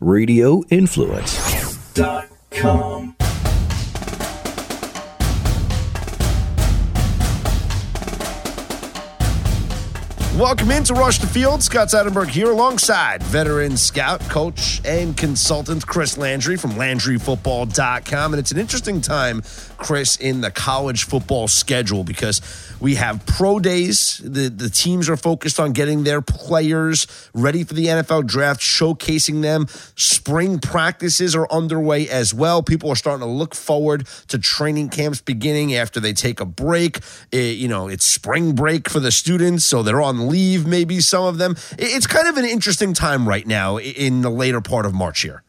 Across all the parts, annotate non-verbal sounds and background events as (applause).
radioinfluence.com. Welcome into Rush the Field. Scott Seidenberg here alongside veteran scout, coach, and consultant Chris Landry from LandryFootball.com. And it's an interesting time, Chris, in the college football schedule because we have pro days. The, the teams are focused on getting their players ready for the NFL draft, showcasing them. Spring practices are underway as well. People are starting to look forward to training camps beginning after they take a break. It, you know, it's spring break for the students, so they're on leave, maybe some of them. It's kind of an interesting time right now in the later part of March here.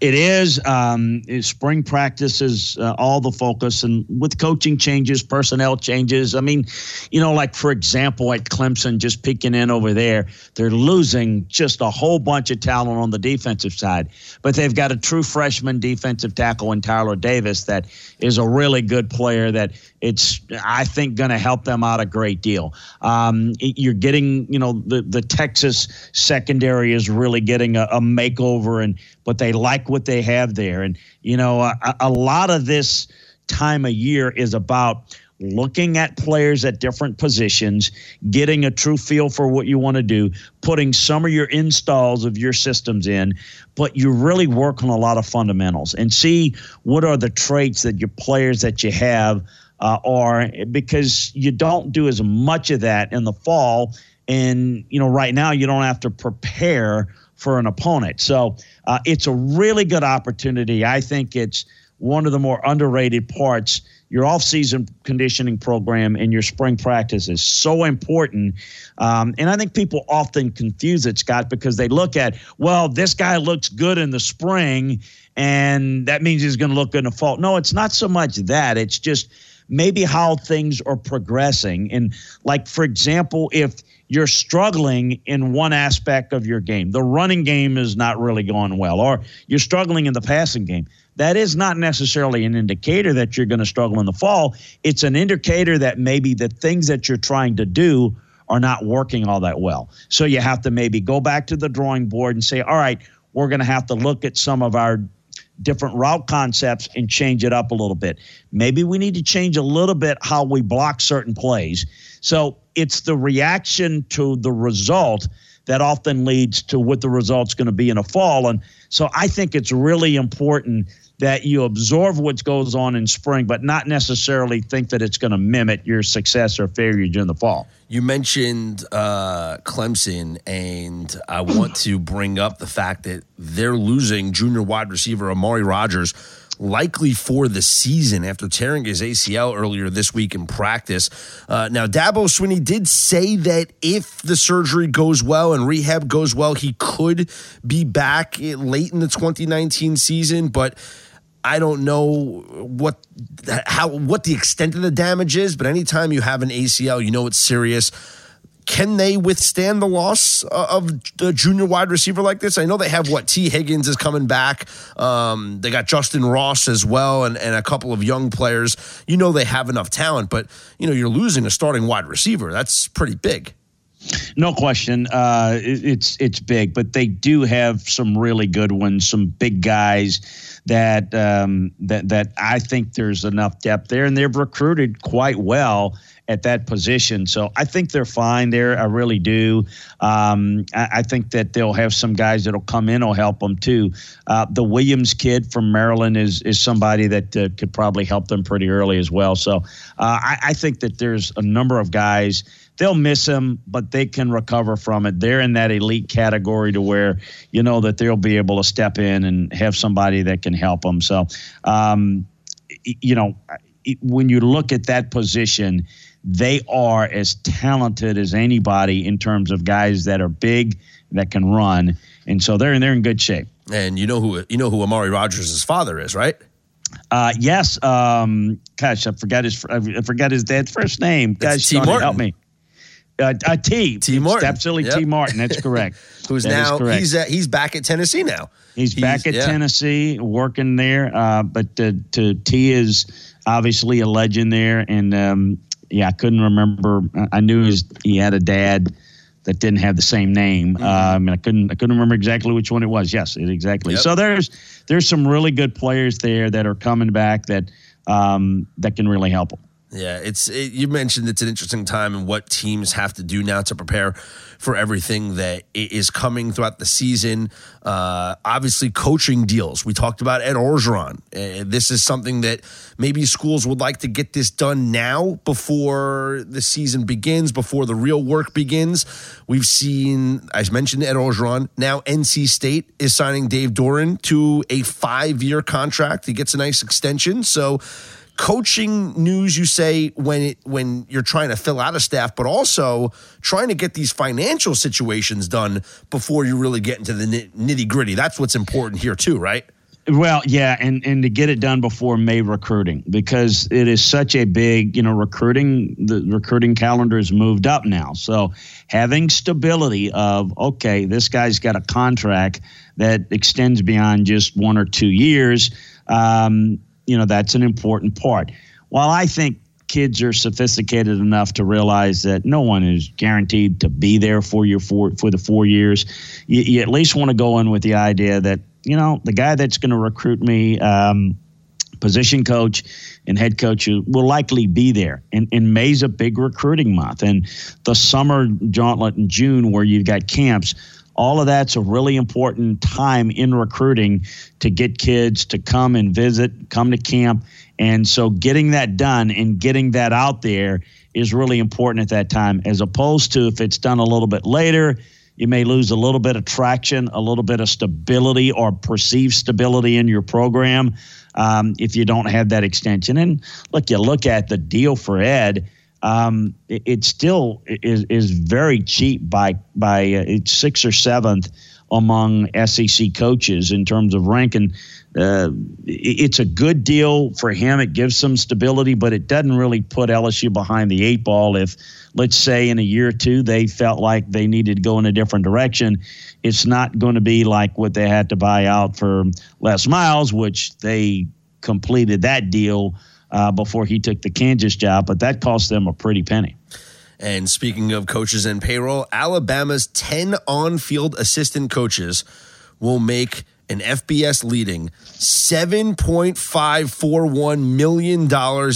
It is. Um, spring practice is uh, all the focus, and with coaching changes, personnel changes. I mean, you know, like for example, at Clemson, just peeking in over there, they're losing just a whole bunch of talent on the defensive side, but they've got a true freshman defensive tackle in Tyler Davis that is a really good player that it's I think going to help them out a great deal. Um, you're getting, you know, the the Texas secondary is really getting a, a makeover, and but they like what they have there, and you know, a, a lot of this time of year is about looking at players at different positions, getting a true feel for what you want to do, putting some of your installs of your systems in, but you really work on a lot of fundamentals and see what are the traits that your players that you have uh, are because you don't do as much of that in the fall. And, you know, right now you don't have to prepare for an opponent. So uh, it's a really good opportunity. I think it's one of the more underrated parts. Your off-season conditioning program and your spring practice is so important, um, and I think people often confuse it, Scott, because they look at, well, this guy looks good in the spring, and that means he's going to look good in the fall. No, it's not so much that. It's just maybe how things are progressing. And, like, for example, if you're struggling in one aspect of your game, the running game is not really going well, or you're struggling in the passing game, that is not necessarily an indicator that you're going to struggle in the fall. It's an indicator that maybe the things that you're trying to do are not working all that well. So you have to maybe go back to the drawing board and say, all right, we're going to have to look at some of our different route concepts and change it up a little bit. Maybe we need to change a little bit how we block certain plays. So it's the reaction to the result that often leads to what the result's going to be in a fall. And so I think it's really important that you absorb what goes on in spring, but not necessarily think that it's going to mimic your success or failure during the fall. You mentioned uh, Clemson, and I want to bring up the fact that they're losing junior wide receiver Amari Rogers likely for the season after tearing his ACL earlier this week in practice. Uh, now, Dabo Swinney did say that if the surgery goes well and rehab goes well, he could be back late in the 2019 season, but I don't know what how what the extent of the damage is, but anytime you have an ACL, you know it's serious. Can they withstand the loss uh, of the junior wide receiver like this? I know they have what Tee Higgins is coming back. Um, they got Justin Ross as well, and, and a couple of young players. You know they have enough talent, but you know you're losing a starting wide receiver. That's pretty big. No question, uh, it's it's big, but they do have some really good ones, some big guys that um, that that I think there's enough depth there, and they've recruited quite well at that position. So I think they're fine there. I really do. Um, I, I, think that they'll have some guys that'll come in will help them too. Uh, the Williams kid from Maryland is is somebody that uh, could probably help them pretty early as well. So uh, I, I think that there's a number of guys they'll miss him, but they can recover from it. They're in that elite category to where you know that they'll be able to step in and have somebody that can help them. So, um, you know, when you look at that position, they are as talented as anybody in terms of guys that are big that can run, and so they're they're in good shape. And you know who you know who Amari Rodgers' father is, right? Uh, yes. Um, gosh, I forgot his I forgot his dad's first name. Guys, Tee Martin. help me. Uh, uh, T. Tee Martin. Absolutely, yep. Tee Martin. That's correct. (laughs) Who's that now he's at, he's back at Tennessee now. He's, he's back at yeah. Tennessee working there. Uh, but to T is obviously a legend there, and um, yeah, I couldn't remember. I knew his, he had a dad that didn't have the same name. Mm-hmm. Um, I couldn't I couldn't remember exactly which one it was. Yes, it, exactly. Yep. So there's there's some really good players there that are coming back that um, that can really help them. Yeah, it's it, you mentioned it's an interesting time and what teams have to do now to prepare for everything that is coming throughout the season. Uh, obviously, coaching deals. We talked about Ed Orgeron. Uh, this is something that maybe schools would like to get this done now before the season begins, before the real work begins. We've seen, I mentioned Ed Orgeron. Now NC State is signing Dave Doeren to a five-year contract. He gets a nice extension. So coaching news you say when it when you're trying to fill out a staff but also trying to get these financial situations done before you really get into the nitty gritty that's what's important here too right well, yeah, and and to get it done before May recruiting because it is such a big, you know, recruiting the recruiting calendar is moved up now. So having stability of okay, this guy's got a contract that extends beyond just one or two years. Um, you know that's an important part. While I think kids are sophisticated enough to realize that no one is guaranteed to be there for your four for the four years, you, you at least want to go in with the idea that you know the guy that's going to recruit me. Um, position coach and head coach will likely be there. And, and May's a big recruiting month. And the summer jauntlet in June, where you've got camps, all of that's a really important time in recruiting to get kids to come and visit, come to camp. And so getting that done and getting that out there is really important at that time, as opposed to if it's done a little bit later, you may lose a little bit of traction, a little bit of stability or perceived stability in your program um, if you don't have that extension. And look, you look at the deal for Ed um, it, it, still is is very cheap by by uh, it's sixth or seventh among SEC coaches in terms of ranking. Uh, it's a good deal for him. It gives some stability, but it doesn't really put LSU behind the eight ball. If, let's say, in a year or two, they felt like they needed to go in a different direction, it's not going to be like what they had to buy out for Les Miles, which they completed that deal uh, before he took the Kansas job, but that cost them a pretty penny. And speaking of coaches and payroll, Alabama's 10 on field assistant coaches will make an FBS leading $7.541 million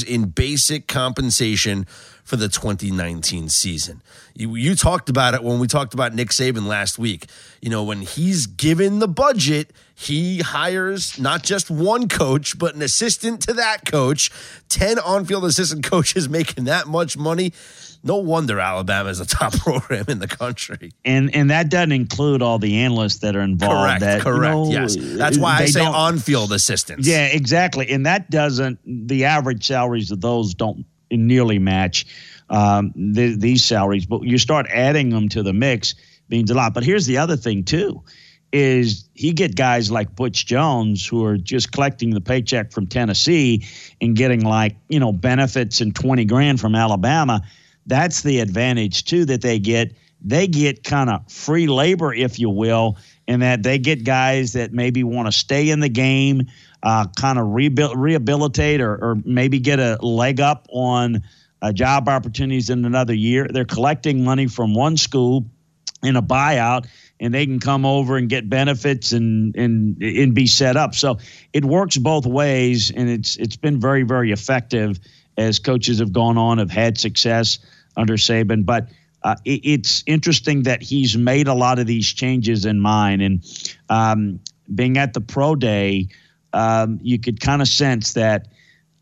in basic compensation for the 2019 season. You, you talked about it when we talked about Nick Saban last week. You know, when he's given the budget, he hires not just one coach, but an assistant to that coach. 10 on field assistant (laughs) coaches making that much money. No wonder Alabama is a top (laughs) program in the country. And and that doesn't include all the analysts that are involved. Correct. That, correct. You know, yes. That's why I say on field assistants. Yeah, exactly. And that doesn't the average salaries of those don't nearly match um, the, these salaries. But you start adding them to the mix means a lot. But here's the other thing too is he get guys like Butch Jones who are just collecting the paycheck from Tennessee and getting like, you know, benefits and 20 grand from Alabama. That's the advantage too that they get. They get kind of free labor, if you will, in that they get guys that maybe want to stay in the game, uh, kind of rehabil- rehabilitate or, or maybe get a leg up on uh, job opportunities in another year. They're collecting money from one school in a buyout and they can come over and get benefits and and and be set up. So it works both ways, and it's it's been very very effective as coaches have gone on have had success under Saban. But uh, it, it's interesting that he's made a lot of these changes in mind, and um, being at the pro day, um, you could kind of sense that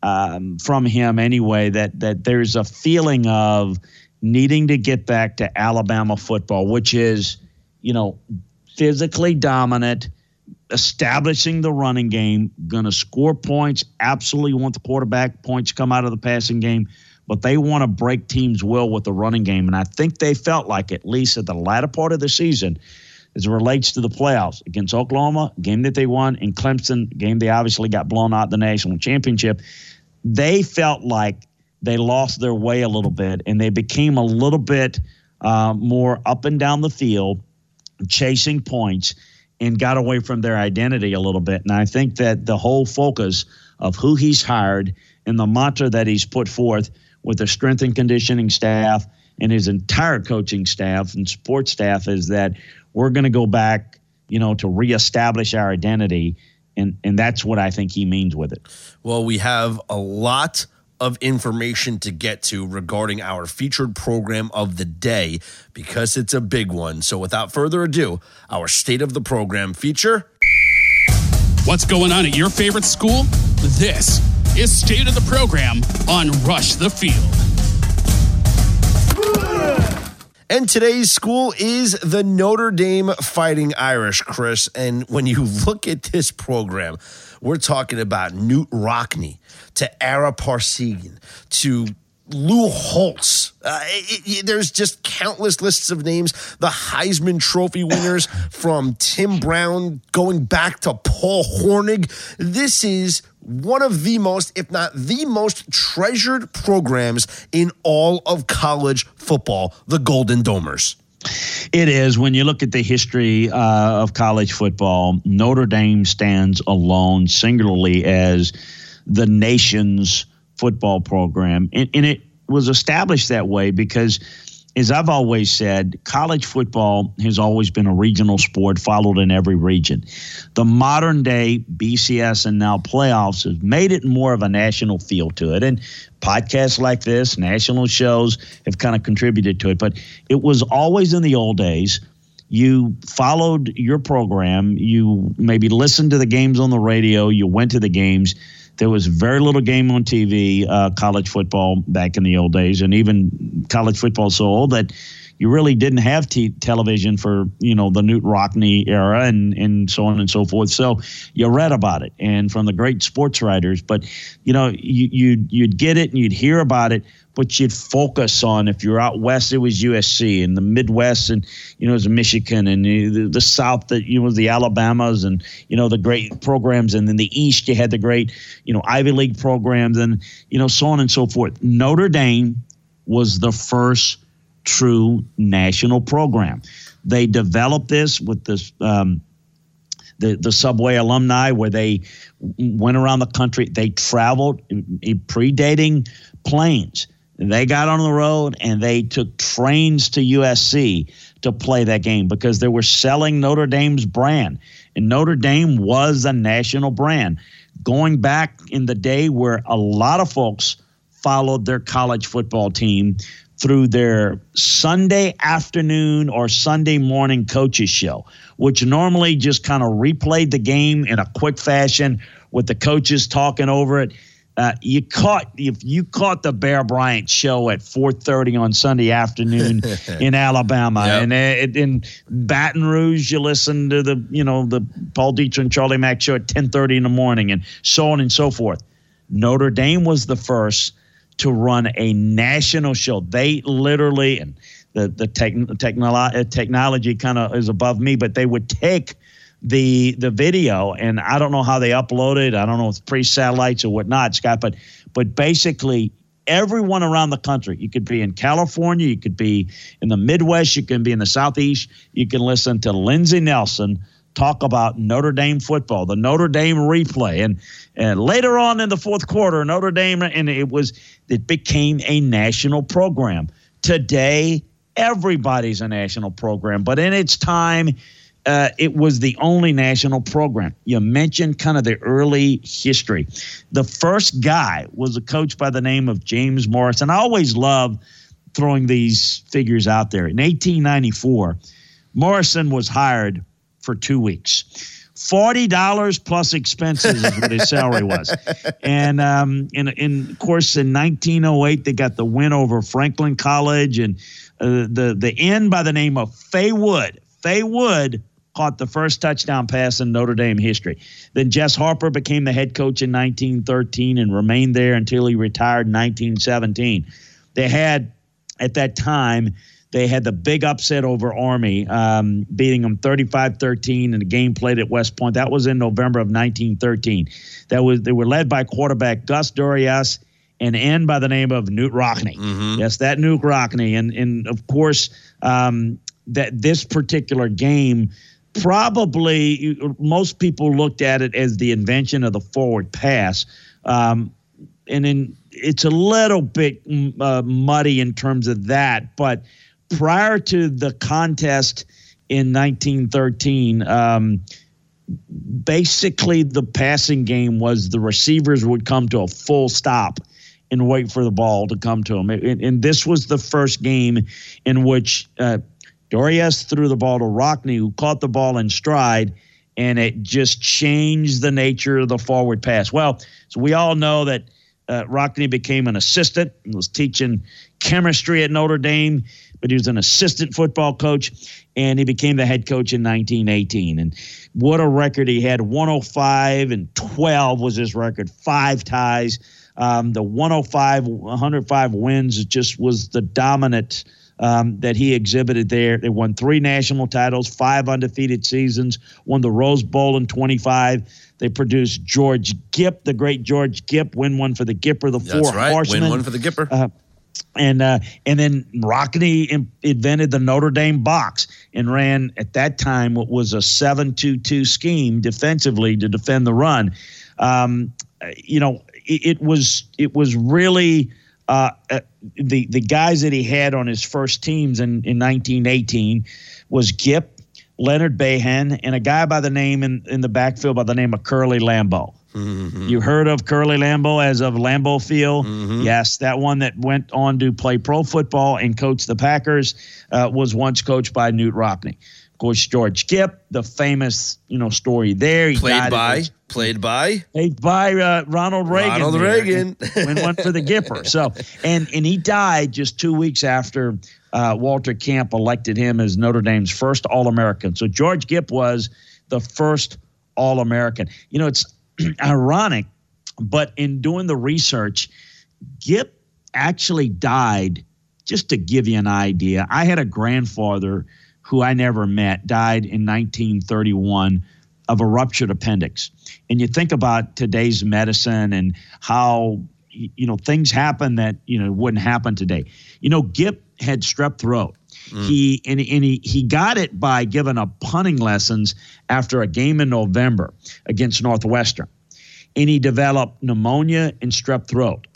um, from him anyway that that there's a feeling of needing to get back to Alabama football, which is you know, physically dominant, establishing the running game, going to score points. Absolutely want the quarterback points come out of the passing game, but they want to break teams well with the running game. And I think they felt like, at least at the latter part of the season, as it relates to the playoffs against Oklahoma, game that they won, and Clemson, game they obviously got blown out the national championship, they felt like they lost their way a little bit and they became a little bit uh, more up and down the field chasing points and got away from their identity a little bit. And I think that the whole focus of who he's hired and the mantra that he's put forth with the strength and conditioning staff and his entire coaching staff and support staff is that we're going to go back, you know, to reestablish our identity. And, and that's what I think he means with it. Well, we have a lot of information to get to regarding our featured program of the day because it's a big one. So, without further ado, our state of the program feature. What's going on at your favorite school? This is State of the Program on Rush the Field. And today's school is the Notre Dame Fighting Irish, Chris. And when you (laughs) look at this program, we're talking about Knute Rockne to Ara Parseghian to Lou Holtz. Uh, it, it, there's just countless lists of names. The Heisman Trophy winners (laughs) from Tim Brown going back to Paul Hornung. This is one of the most, if not the most treasured programs in all of college football, the Golden Domers. It is. When you look at the history uh, of college football, Notre Dame stands alone, singularly, as the nation's football program. And, and it was established that way because as I've always said, college football has always been a regional sport followed in every region. The modern day BCS and now playoffs has made it more of a national feel to it. And podcasts like this, national shows have kind of contributed to it. But it was always in the old days. You followed your program, you maybe listened to the games on the radio, you went to the games there was very little game on TV, uh, college football back in the old days, and even college football so old that you really didn't have t- television for you know the Knute Rockne era and and so on and so forth. So you read about it and from the great sports writers, but you know you you'd, you'd get it and you'd hear about it, but you'd focus on if you're out west, it was USC, and the Midwest, and you know, it was Michigan, and the, the South, that you know, the Alabamas, and you know, the great programs, and then the East, you had the great, you know, Ivy League programs, and you know, so on and so forth. Notre Dame was the first true national program. They developed this with this. Um, the, the subway alumni where they went around the country they traveled predating planes they got on the road and they took trains to USC to play that game because they were selling Notre Dame's brand. And Notre Dame was a national brand. Going back in the day where a lot of folks followed their college football team through their Sunday afternoon or Sunday morning coaches show, which normally just kind of replayed the game in a quick fashion with the coaches talking over it uh, you caught if you caught the Bear Bryant show at 4:30 on Sunday afternoon (laughs) in Alabama, yep. and uh, in Baton Rouge you listen to the you know the Paul Dietzel and Charlie Mack show at 10:30 in the morning, and so on and so forth. Notre Dame was the first to run a national show. They literally and the the tech, technolo- technology kind of is above me, but they would take the the video, and I don't know how they upload it. I don't know if pre satellites or whatnot, Scott. But but basically, everyone around the country. You could be in California, you could be in the Midwest, you can be in the Southeast. You can listen to Lindsey Nelson talk about Notre Dame football, the Notre Dame replay, and and later on in the fourth quarter, Notre Dame, and it was it became a national program. Today, everybody's a national program, but in its time uh, it was the only national program. You mentioned kind of the early history. The first guy was a coach by the name of James Morris, and I always love throwing these figures out there. In 1894, Morison was hired for two weeks. Forty dollars plus expenses is what his (laughs) salary was, and um, and, and of course in 1908 they got the win over Franklin College, and uh, the the end by the name of Fay Wood. Fay Wood caught the first touchdown pass in Notre Dame history. Then Jess Harper became the head coach in 1913 and remained there until he retired in 1917. They had, at that time, they had the big upset over Army, um, beating them 35 13 in a game played at West Point. That was in November of 1913. That was They were led by quarterback Gus Dorais and end by the name of Knute Rockne. Mm-hmm. Yes, that Knute Rockne. And, and of course, um, that this particular game probably most people looked at it as the invention of the forward pass. Um, and then it's a little bit mm, uh, muddy in terms of that. But prior to the contest in 1913, um, basically the passing game was the receivers would come to a full stop and wait for the ball to come to them. And, and this was the first game in which uh, Dorais threw the ball to Rockne, who caught the ball in stride, and it just changed the nature of the forward pass. Well, so we all know that uh, Rockne became an assistant and was teaching chemistry at Notre Dame, but he was an assistant football coach, and he became the head coach in 1918. And what a record he had 105 and 12 was his record, five ties. Um, the 105, 105 wins just was the dominant um, that he exhibited there. They won three national titles, five undefeated seasons, won the Rose Bowl in 25. They produced George Gipp, the great George Gipp, win one for the Gipper, the That's four right. horsemen. Win one for the Gipper. Uh, and uh, and then Rockne in- invented the Notre Dame box and ran at that time what was a seven-two-two scheme defensively to defend the run. Um, you know, it, it was it was really uh, uh, the the guys that he had on his first teams in, in 1918 was Gipp, Leonard Behan, and a guy by the name in, in the backfield by the name of Curly Lambeau. You heard of Curly Lambeau as of Lambeau Field? Yes, that one that went on to play pro football and coach the Packers uh, was once coached by Knute Rockne. Of course, George Gipp, the famous you know story there. He Played by, at- played by. played by uh, Ronald Reagan. Ronald. Reagan. Went one for the (laughs) Gipper. So and and he died just two weeks after uh, Walter Camp elected him as Notre Dame's first All American. So George Gipp was the first All American. You know, it's (clears throat) ironic, but in doing the research, Gipp actually died. Just to give you an idea, I had a grandfather who I never met died in 1931 of a ruptured appendix. And you think about today's medicine and how you know things happen that you know wouldn't happen today. You know, Gipp had strep throat. Mm. He and, and he he got it by giving up punting lessons after a game in November against Northwestern, and he developed pneumonia and strep throat.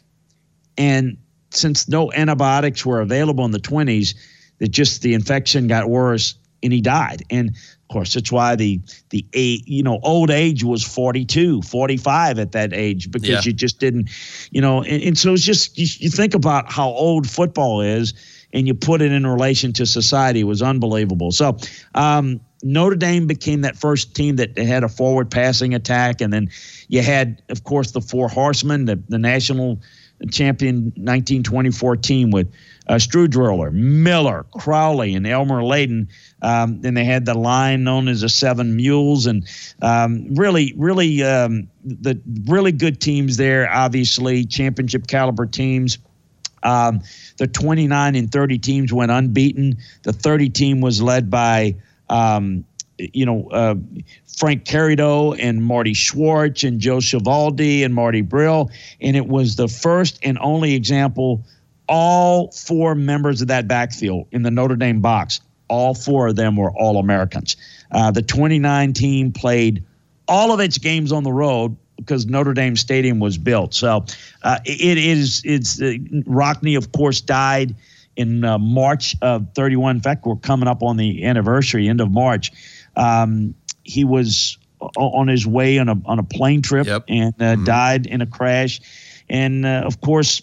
And since no antibiotics were available in the 20s, that just the infection got worse and he died. And of course, that's why the the a you know old age was 42, 45 at that age because Yeah. you just didn't, you know. And, and so it's just you, you think about how old football is, and you put it in relation to society it was unbelievable. So. Um, Notre Dame became that first team that had a forward passing attack, and then you had, of course, the Four Horsemen, the, the national champion 1924 team with uh, Stuhldreher, Miller, Crowley, and Elmer Layden. Um, then they had the line known as the Seven Mules, and um, really, really, um, the really good teams there. Obviously, championship caliber teams. Um, the 29 and 30 teams went unbeaten. The 30 team was led by, um, you know, uh, Frank Carideo and Marty Schwartz and Joe Savoldi and Marty Brill. And it was the first and only example all four members of that backfield in the Notre Dame box, all four of them were All Americans. Uh, the 29 team played all of its games on the road because Notre Dame Stadium was built. So uh, it is it's uh, Rockne, of course, died in uh, March of 31. In fact, we're coming up on the anniversary, end of March. Um, he was on his way on a on a plane trip Yep. and uh, died in a crash. And uh, of course,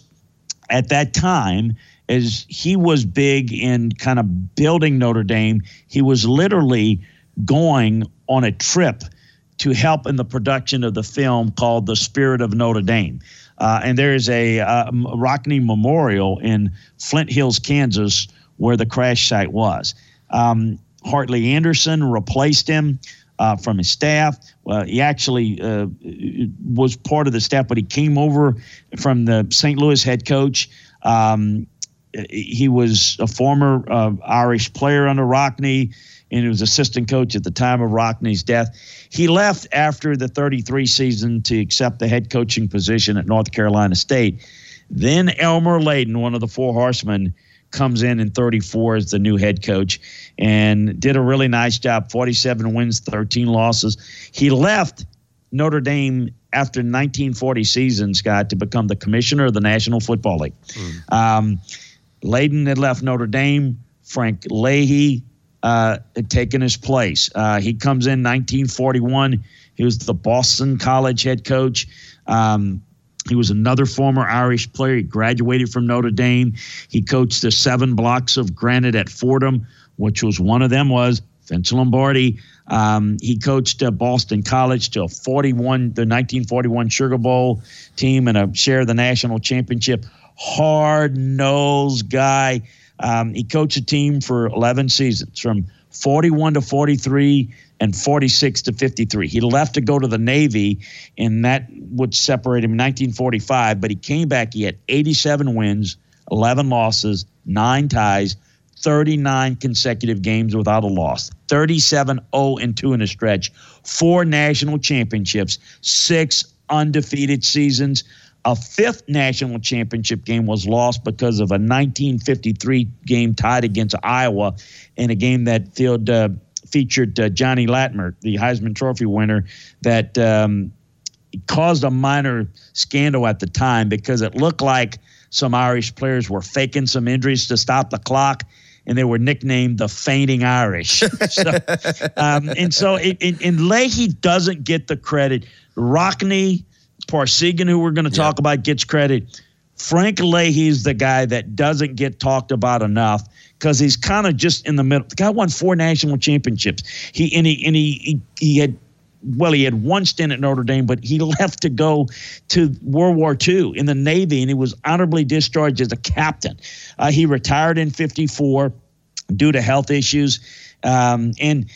at that time, as he was big in kind of building Notre Dame, he was literally going on a trip to help in the production of the film called The Spirit of Notre Dame. Uh, and there is a uh, Rockne Memorial in Flint Hills, Kansas, where the crash site was. Um, Heartley Anderson replaced him uh, from his staff. He actually uh, was part of the staff, but he came over from the St. Louis head coach. Um, he was a former uh, Irish player under Rockne, and he was assistant coach at the time of Rockne's death. He left after the 33 season to accept the head coaching position at North Carolina State. Then Elmer Layden, one of the four horsemen, comes in in 34 as the new head coach and did a really nice job 47 wins 13 losses he left notre dame after 1940 season, Scott, to become the commissioner of the National Football League. Mm. Um, Layden had left Notre Dame. Frank Leahy uh, had taken his place. Uh, he comes in 1941. He was the Boston College head coach. Um, he was another former Irish player. He graduated from Notre Dame. He coached the seven blocks of granite at Fordham, which was one of them was Vince Lombardi. Um, he coached uh, Boston College to a 41, the 1941 Sugar Bowl team and a share of the national championship. Hard nosed guy. Um, he coached a team for 11 seasons from 41 to 43 and 46 to 53. He left to go to the Navy, and that would separate him in 1945, but he came back. He had 87 wins, 11 losses, nine ties, 39 consecutive games without a loss, 37 0 and 2 in a stretch, four national championships, six undefeated seasons. A fifth national championship game was lost because of a 1953 game tied against Iowa in a game that field, uh, featured uh, Johnny Lattner, the Heisman Trophy winner, that um, caused a minor scandal at the time because it looked like some Irish players were faking some injuries to stop the clock and they were nicknamed the fainting Irish. (laughs) so, um, and so, it, it, and Leahy doesn't get the credit. Rockne, Parseghian, who we're going to talk yeah. about, gets credit. Frank Leahy's the guy that doesn't get talked about enough because he's kind of just in the middle. The guy won four national championships. He and he and he he, he had well, he had one stint at Notre Dame, but he (laughs) left to go to World War II in the Navy, and he was honorably discharged as a captain. Uh, he retired in '54 due to health issues, um, and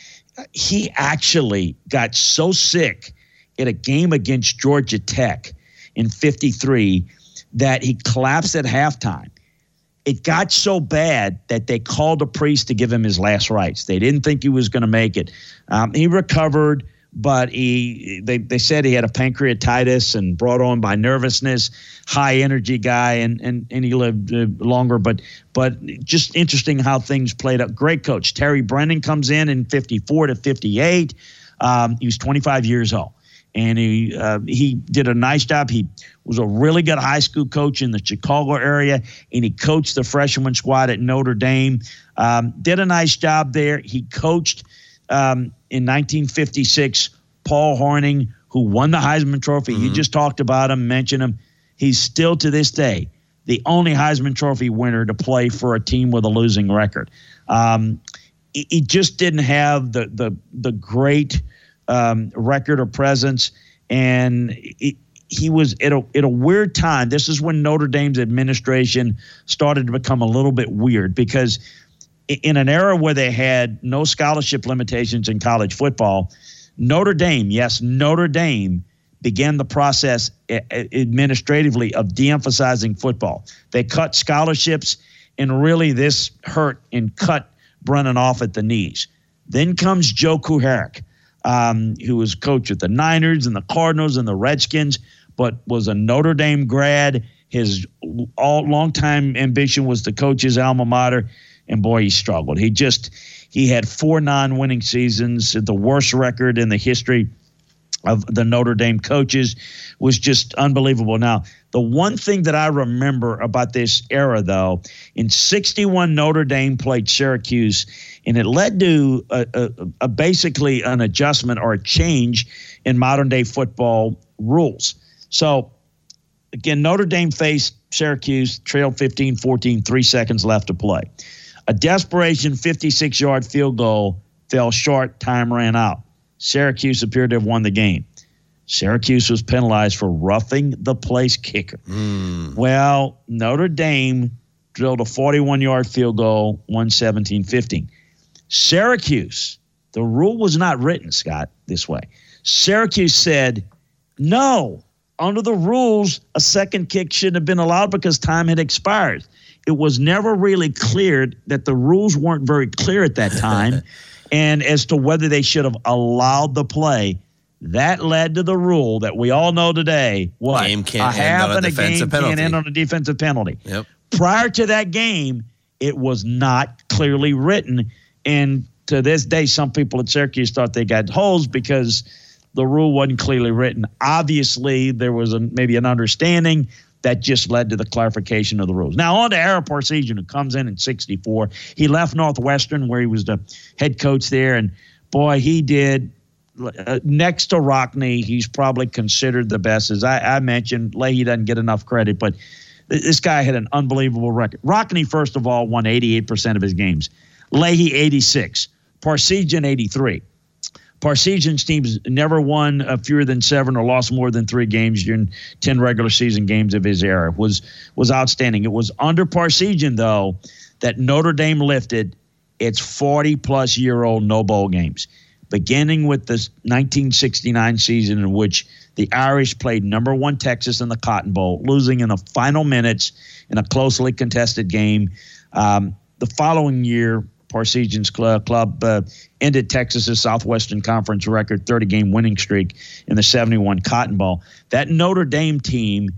he actually got so sick at a game against Georgia Tech in '53 that he collapsed at halftime. It got so bad that they called a priest to give him his last rites. They didn't think he was going to make it. Um, he recovered, but he they, they said he had a pancreatitis and brought on by nervousness. High energy guy, and and and he lived uh, longer. But but just interesting how things played out. Great coach Terry Brennan comes in in 54 to 58. Um, he was 25 years old and he uh, he did a nice job. He was a really good high school coach in the Chicago area, and he coached the freshman squad at Notre Dame. Um, did a nice job there. He coached um, in 1956 Paul Hornung, who won the Heisman Trophy. Mm-hmm. You just talked about him, mentioned him. He's still to this day the only Heisman Trophy winner to play for a team with a losing record. Um, he, he just didn't have the the the great um, record or presence, and it, he was at a, at a weird time. This is when Notre Dame's administration started to become a little bit weird because in an era where they had no scholarship limitations in college football, Notre Dame, yes, Notre Dame began the process administratively of de-emphasizing football. They cut scholarships, and really this hurt and cut Brennan off at the knees. Then comes Joe Kuharich um, who was coach at the Niners and the Cardinals and the Redskins, but was a Notre Dame grad. His all longtime ambition was to coach his alma mater, and boy, he struggled. He just he had four non-winning seasons, the worst record in the history of the Notre Dame coaches was just unbelievable. Now, the one thing that I remember about this era, though, in 61, Notre Dame played Syracuse, and it led to a, a, a basically an adjustment or a change in modern day football rules. So, again, Notre Dame faced Syracuse, trailed 15 14, three seconds left to play. A desperation 56 yard field goal fell short, time ran out. Syracuse appeared to have won the game. Syracuse was penalized for roughing the place kicker. Mm. Well, Notre Dame drilled a 41 yard field goal, 117 15. Syracuse, the rule was not written, Scott, this way. Syracuse said, no, under the rules, a second kick shouldn't have been allowed because time had expired. It was never really cleared that the rules weren't very clear at that time. (laughs) and as to whether they should have allowed the play. That led to the rule that we all know today. What game can't a half and a, game penalty. can't end on a defensive penalty. Yep. Prior to that game, it was not clearly written, and to this day, some people at Syracuse thought they got holes because the rule wasn't clearly written. Obviously, there was a, maybe an understanding that just led to the clarification of the rules. Now, on to Ara Parseghian, who comes in in 64. He left Northwestern, where he was the head coach there, and boy, he did. Uh, next to Rockne, he's probably considered the best. As I, I mentioned, Leahy doesn't get enough credit, but this guy had an unbelievable record. Rockne, first of all, won 88% of his games. Leahy, 86. Parseghian, 83. Parseghian's teams never won fewer than seven or lost more than three games during ten regular season games of his era. was was outstanding. It was under Parseghian though that Notre Dame lifted its 40 plus year old no bowl games, beginning with the 1969 season in which the Irish played number one Texas in the Cotton Bowl, losing in the final minutes in a closely contested game. Um, the following year, Parseghian's club, club uh, ended Texas's Southwestern Conference record 30 game winning streak in the 71 Cotton Bowl. That Notre Dame team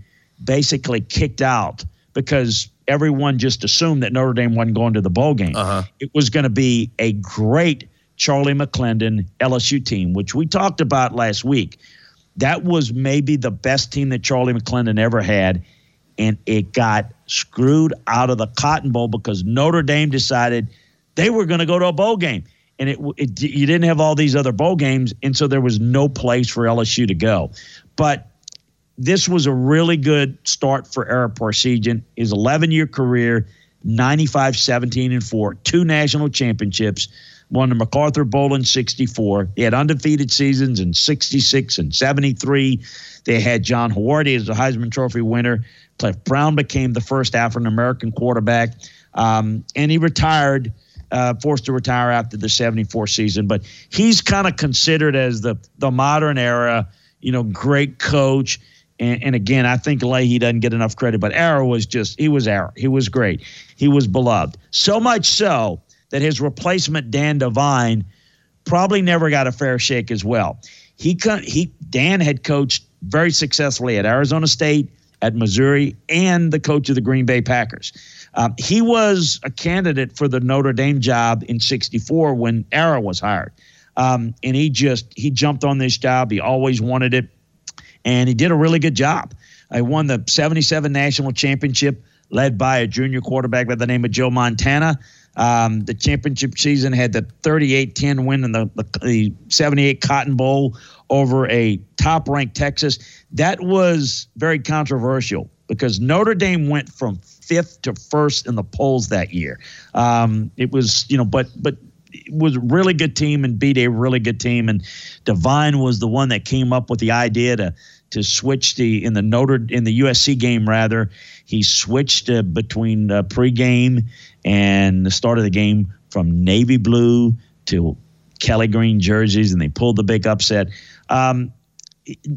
basically kicked out because everyone just assumed that Notre Dame wasn't going to the bowl game. Uh-huh. It was going to be a great Charlie McClendon LSU team, which we talked about last week. That was maybe the best team that Charlie McClendon ever had. And it got screwed out of the Cotton Bowl because Notre Dame decided – they were going to go to a bowl game. And it, it, you didn't have all these other bowl games, and so there was no place for LSU to go. But this was a really good start for Ara Parseghian. His 11 year career, 95, 17, and 4, two national championships, won the MacArthur Bowl in 64. He had undefeated seasons in 66 and 73. They had John Huarte as the Heisman Trophy winner. Cliff Brown became the first African American quarterback. Um, and he retired uh, forced to retire after the 74 season. But he's kind of considered as the, the modern era, you know, great coach. And, and, again, I think Leahy doesn't get enough credit, but Ara was just, he was Ara. He was great. He was beloved. So much so that his replacement, Dan Devine, probably never got a fair shake as well. He, he Dan had coached very successfully at Arizona State, at Missouri, and the coach of the Green Bay Packers. Um, he was a candidate for the Notre Dame job in '64 when Ara was hired, um, and he just he jumped on this job. He always wanted it, and he did a really good job. I won the '77 national championship, led by a junior quarterback by the name of Joe Montana. Um, the championship season had the 38-10 win in the, the, the 78 Cotton Bowl over a top-ranked Texas. That was very controversial because Notre Dame went from fifth to first in the polls that year. Um, it was, you know, but but it was a really good team and beat a really good team. And Devine was the one that came up with the idea to to switch the in the Notre in the USC game rather. He switched uh, between pregame and the start of the game from navy blue to Kelly green jerseys, and they pulled the big upset. Um,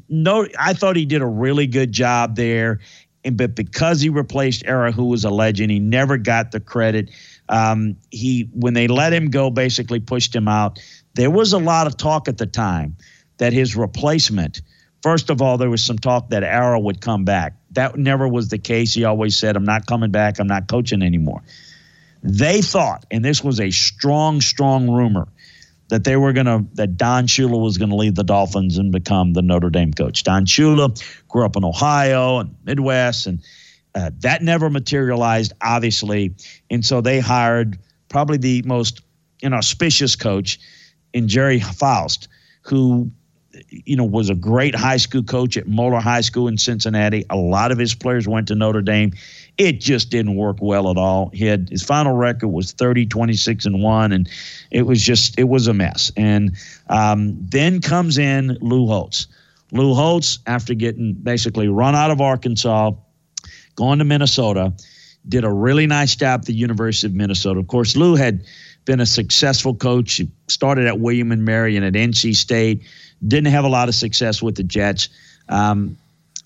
no, I thought he did a really good job there and but because he replaced Ara, who was a legend, he never got the credit. Um, he when they let him go, basically pushed him out. There was a lot of talk at the time that his replacement. First of all, there was some talk that Ara would come back. That never was the case. He always said, "I'm not coming back. I'm not coaching anymore." They thought, and this was a strong, strong rumor, that they were going to that Don Shula was going to leave the Dolphins and become the Notre Dame coach. Don Shula grew up in Ohio and Midwest, and uh, that never materialized, obviously. And so they hired probably the most inauspicious coach in Gerry Faust, who you know was a great high school coach at Moeller High School in Cincinnati. A lot of his players went to Notre Dame it just didn't work well at all. He had his final record was 30, 26, and one, and it was just it was a mess. And um, then comes in Lou Holtz. Lou Holtz, after getting basically run out of Arkansas, going to Minnesota, did a really nice job at the University of Minnesota. Of course, Lou had been a successful coach. He started at William and Mary and at NC State. Didn't have a lot of success with the Jets. Um,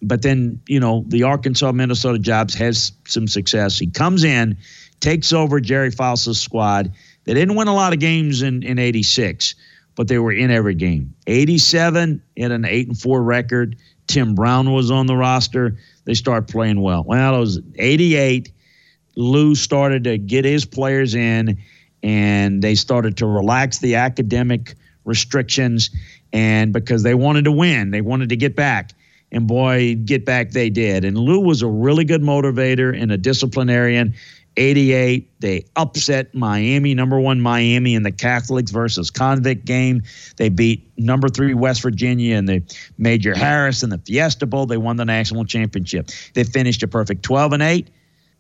but then you know the Arkansas Minnesota jobs has some success. He comes in, takes over Gerry Faust's squad. They didn't win a lot of games in in '86, but they were in every game. '87 had an eight and four record. Tim Brown was on the roster. They start playing well. Well, it was '88. Lou started to get his players in, and they started to relax the academic restrictions, and because they wanted to win, they wanted to get back. And boy, get back they did. And Lou was a really good motivator and a disciplinarian. 88, they upset Miami, number one Miami in the Catholics versus convict game. They beat number three West Virginia in the Major Harris in the Fiesta Bowl. They won the national championship. They finished a perfect 12 and 8,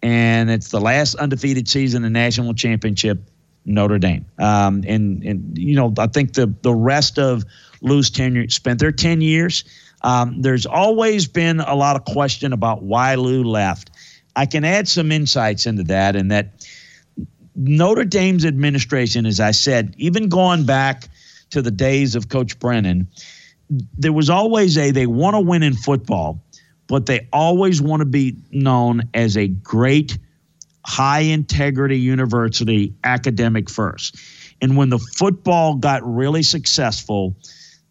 and it's the last undefeated season in national championship Notre Dame. Um, and and you know, I think the the rest of Lou's tenure spent there 10 years. Um, there's always been a lot of question about why Lou left. I can add some insights into that, and that Notre Dame's administration, as I said, even going back to the days of Coach Brennan, there was always a they want to win in football, but they always want to be known as a great high integrity university academic first. And when the football got really successful,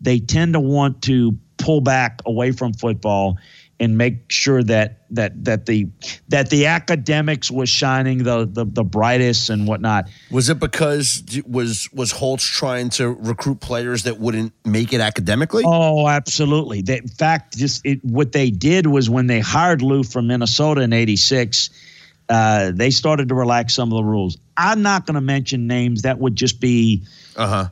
they tend to want to pull back away from football and make sure that that that the that the academics was shining the the, the brightest and whatnot. Was it because was was Holtz trying to recruit players that wouldn't make it academically? Oh, absolutely. They, in fact, just it, what they did was when they hired Lou from Minnesota in '86 uh, they started to relax some of the rules. I'm not going to mention names. That would just be. Uh huh.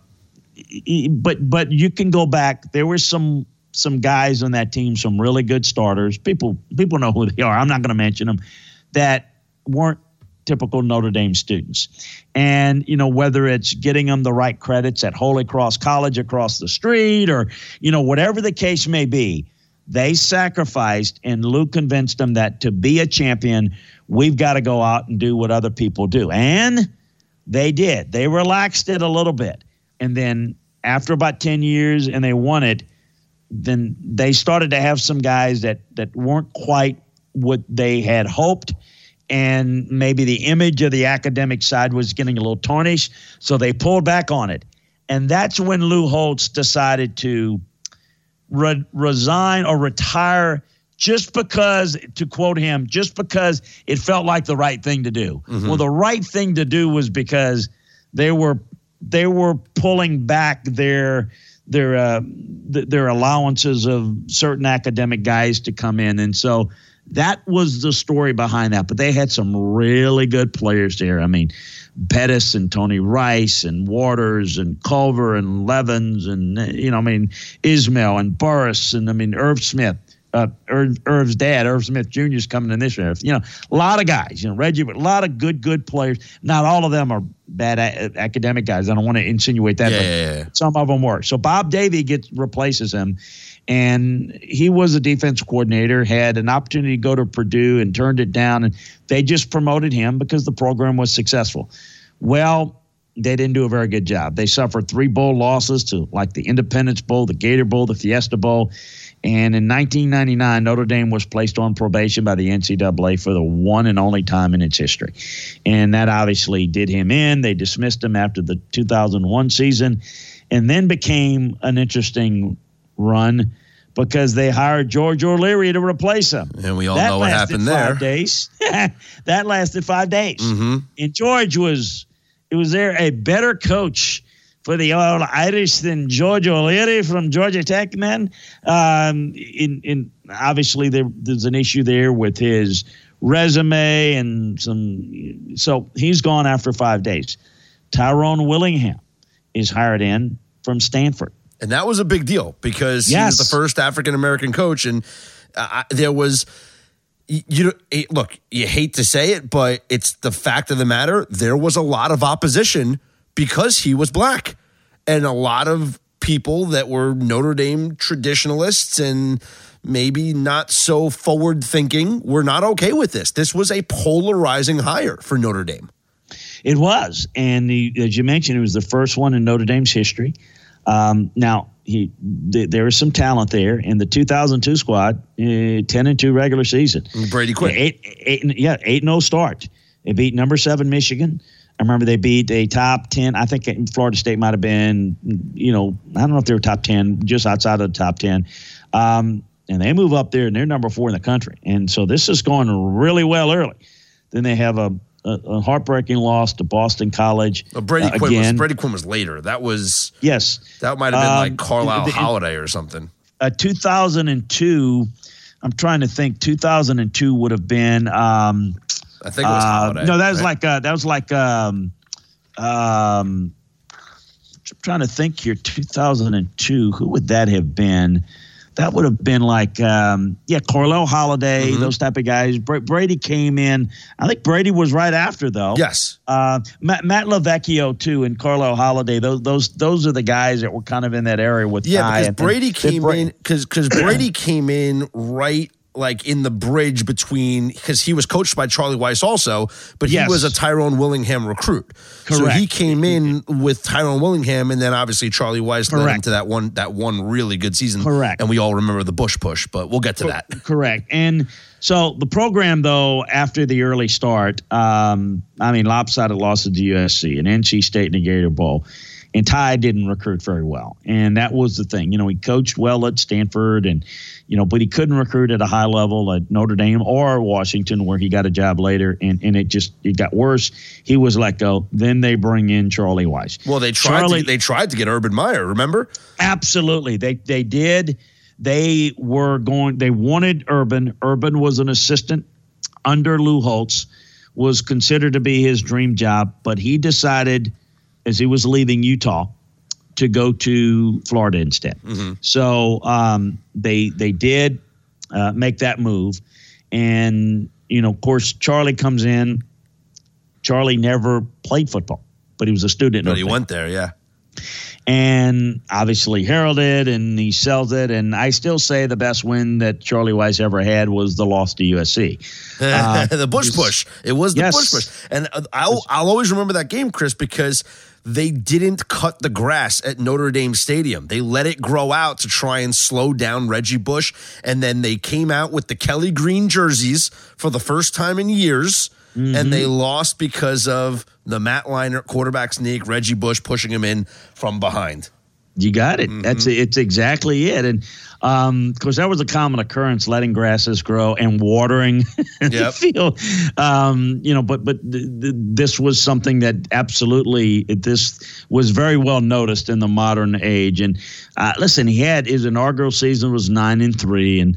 But but you can go back. There were some some guys on that team, some really good starters. People people know who they are. I'm not going to mention them. That weren't typical Notre Dame students. And, you know, whether it's getting them the right credits at Holy Cross College across the street or, you know, whatever the case may be, they sacrificed, and Lou convinced them that to be a champion, we've got to go out and do what other people do. And they did. They relaxed it a little bit. And then after about 10 years and they won it, then they started to have some guys that, that weren't quite what they had hoped. And maybe the image of the academic side was getting a little tarnished. So they pulled back on it. And that's when Lou Holtz decided to re- resign or retire just because, to quote him, just because it felt like the right thing to do. Mm-hmm. Well, the right thing to do was because they were they were pulling back their their uh, th- their allowances of certain academic guys to come in, and so that was the story behind that. But they had some really good players there. I mean, Pettis and Tony Rice and Watters and Culver and Levens and you know, I mean, Ismail and Burris and I mean Irv Smith uh, Irv, Irv's dad, Irv Smith Jr. is coming in this year. You know, a lot of guys. You know, Reggie, but a lot of good, good players. Not all of them are bad a- academic guys. I don't want to insinuate that, yeah, but yeah, yeah. some of them were. So Bob Davie gets replaces him, and he was a defense coordinator. Had an opportunity to go to Purdue and turned it down, and they just promoted him because the program was successful. Well. They didn't do a very good job. They suffered three bowl losses to like the Independence Bowl, the Gator Bowl, the Fiesta Bowl and in 1999, Notre Dame was placed on probation by the NCAA for the one and only time in its history. And that obviously did him in. They dismissed him after the 2001 season and then became an interesting run because they hired George O'Leary to replace him. And we all that know what happened there. Days. (laughs) that lasted five days. Mm-hmm. And George was, was there a better coach for the old Irish than George O'Leary from Georgia Tech, man. Um, in, in obviously there, there's an issue there with his resume and some. So he's gone after five days. Tyrone Willingham is hired in from Stanford, and that was a big deal because yes. he was the first African American coach, and uh, there was you look, you hate to say it, but it's the fact of the matter. There was a lot of opposition because he was black. And a lot of people that were Notre Dame traditionalists and maybe not so forward thinking were not okay with this. This was a polarizing hire for Notre Dame. It was. And the, as you mentioned, it was the first one in Notre Dame's history. Um, now, he, th- there is some talent there in the 2002 squad, uh, 10 and 2 regular season. Brady Quinn. Eight, eight, yeah, 8 0 start. They beat number seven Michigan. I remember they beat a top 10. I think Florida State might have been, you know, I don't know if they were top 10, just outside of the top 10. Um, and they move up there and they're number four in the country. And so this is going really well early. Then they have a a, a heartbreaking loss to Boston College. Uh, Brady uh, Quinn was again. Brady Quinn was later. That was yes, that might have been Um, like Carlyle the- Holiday or something. uh, 2002. I'm trying to think. 2002 would have been. Um, I think it was uh, Holiday. no, that was right? like that was like um, um, I'm trying to think here. 2002. Who would that have been? That would have been like um, yeah, Carlyle Holiday, Mm-hmm. those type of guys. Bra- Brady came in. I think Brady was right after though. yes. Uh, Matt, Matt LoVecchio too, and Carlyle Holiday. Those those those are the guys that were kind of in that area with Yeah, Ty. because Brady came Bra- in because because (clears throat) Brady came in right like in the bridge between because he was coached by Charlie Weis also, but Yes. he was a Tyrone Willingham recruit. So he came in with Tyrone Willingham, and then obviously Charlie Weis led him to that one that one really good season. Correct. And we all remember the Bush push, but we'll get to that. Correct. And so the program, though, after the early start, um, I mean, lopsided losses to USC and NC State the Gator Bowl. And Ty didn't recruit very well. And that was the thing. You know, he coached well at Stanford and, you know, but he couldn't recruit at a high level at Notre Dame or Washington, where he got a job later. And, and it just, it got worse. He was let go. Then they bring in Charlie Weis. Well, they tried Charlie- to they tried to get Urban Meyer. Remember? Absolutely. They they did. They were going they wanted Urban. Urban was an assistant under Lou Holtz, was considered to be his dream job, but he decided as he was leaving Utah to go to Florida instead. So um, they they did uh, make that move, and you know, of course, Charlie comes in. Charlie never played football, but he was a student. But he went there. Yeah. and obviously heralded and he sells it. And I still say the best win that Charlie Weis ever had was the loss to USC. (laughs) the Bush push. It was the Uh, Yes. Bush push, and uh, I'll I'll always remember that game, Chris, because they didn't cut the grass at Notre Dame Stadium. They let it grow out to try and slow down Reggie Bush, and then they came out with the Kelly Green jerseys for the first time in years. And mm-hmm. they lost because of the Matt Leinart quarterback sneak, Reggie Bush pushing him in from behind. You got it. That's it's exactly it. And um, of course, that was a common occurrence, letting grasses grow and watering (laughs) the field. Um, you know, but but th- th- this was something that absolutely this was very well noticed in the modern age. And uh, listen, he had his inaugural season was nine and three, and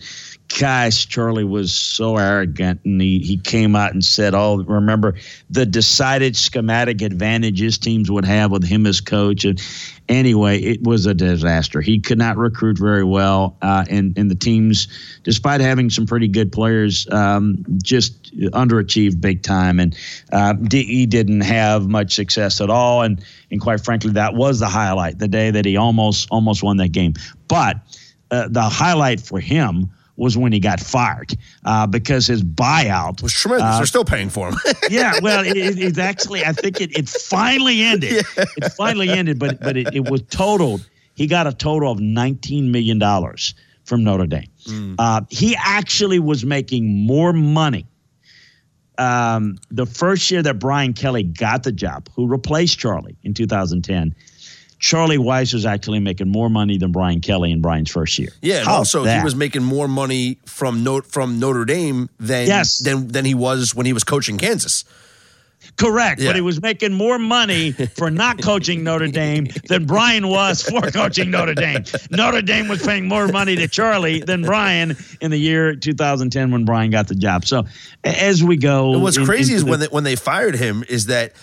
gosh, Charlie was so arrogant, and he he came out and said, "Oh, remember the decided schematic advantages teams would have with him as coach." And anyway, it was a disaster. He could not recruit very well, uh, and and the teams, despite having some pretty good players, um, just underachieved big time, and uh, didn't have much success at all. And and quite frankly, that was the highlight, the day that he almost almost won that game. But uh, the highlight for him was when he got fired uh, because his buyout was tremendous. They're still paying for him. (laughs) yeah, well, it, it, it's actually I think it, it finally ended. It finally ended, but but it, it was totaled. He got a total of nineteen million dollars from Notre Dame. Uh, he actually was making more money. Um, the first year that Brian Kelly got the job, who replaced Charlie in 2010, Charlie Weis was actually making more money than Brian Kelly in Brian's first year. Yeah, and How's also that? he was making more money from Notre from Notre Dame than Yes. than than he was when he was coaching Kansas. Correct, Yeah. but he was making more money for not coaching Notre Dame than Brian was for coaching Notre Dame. Notre Dame was paying more money to Charlie than Brian in the year 2010 when Brian got the job. So as we go, And what's in- crazy is into when they, when they fired him is that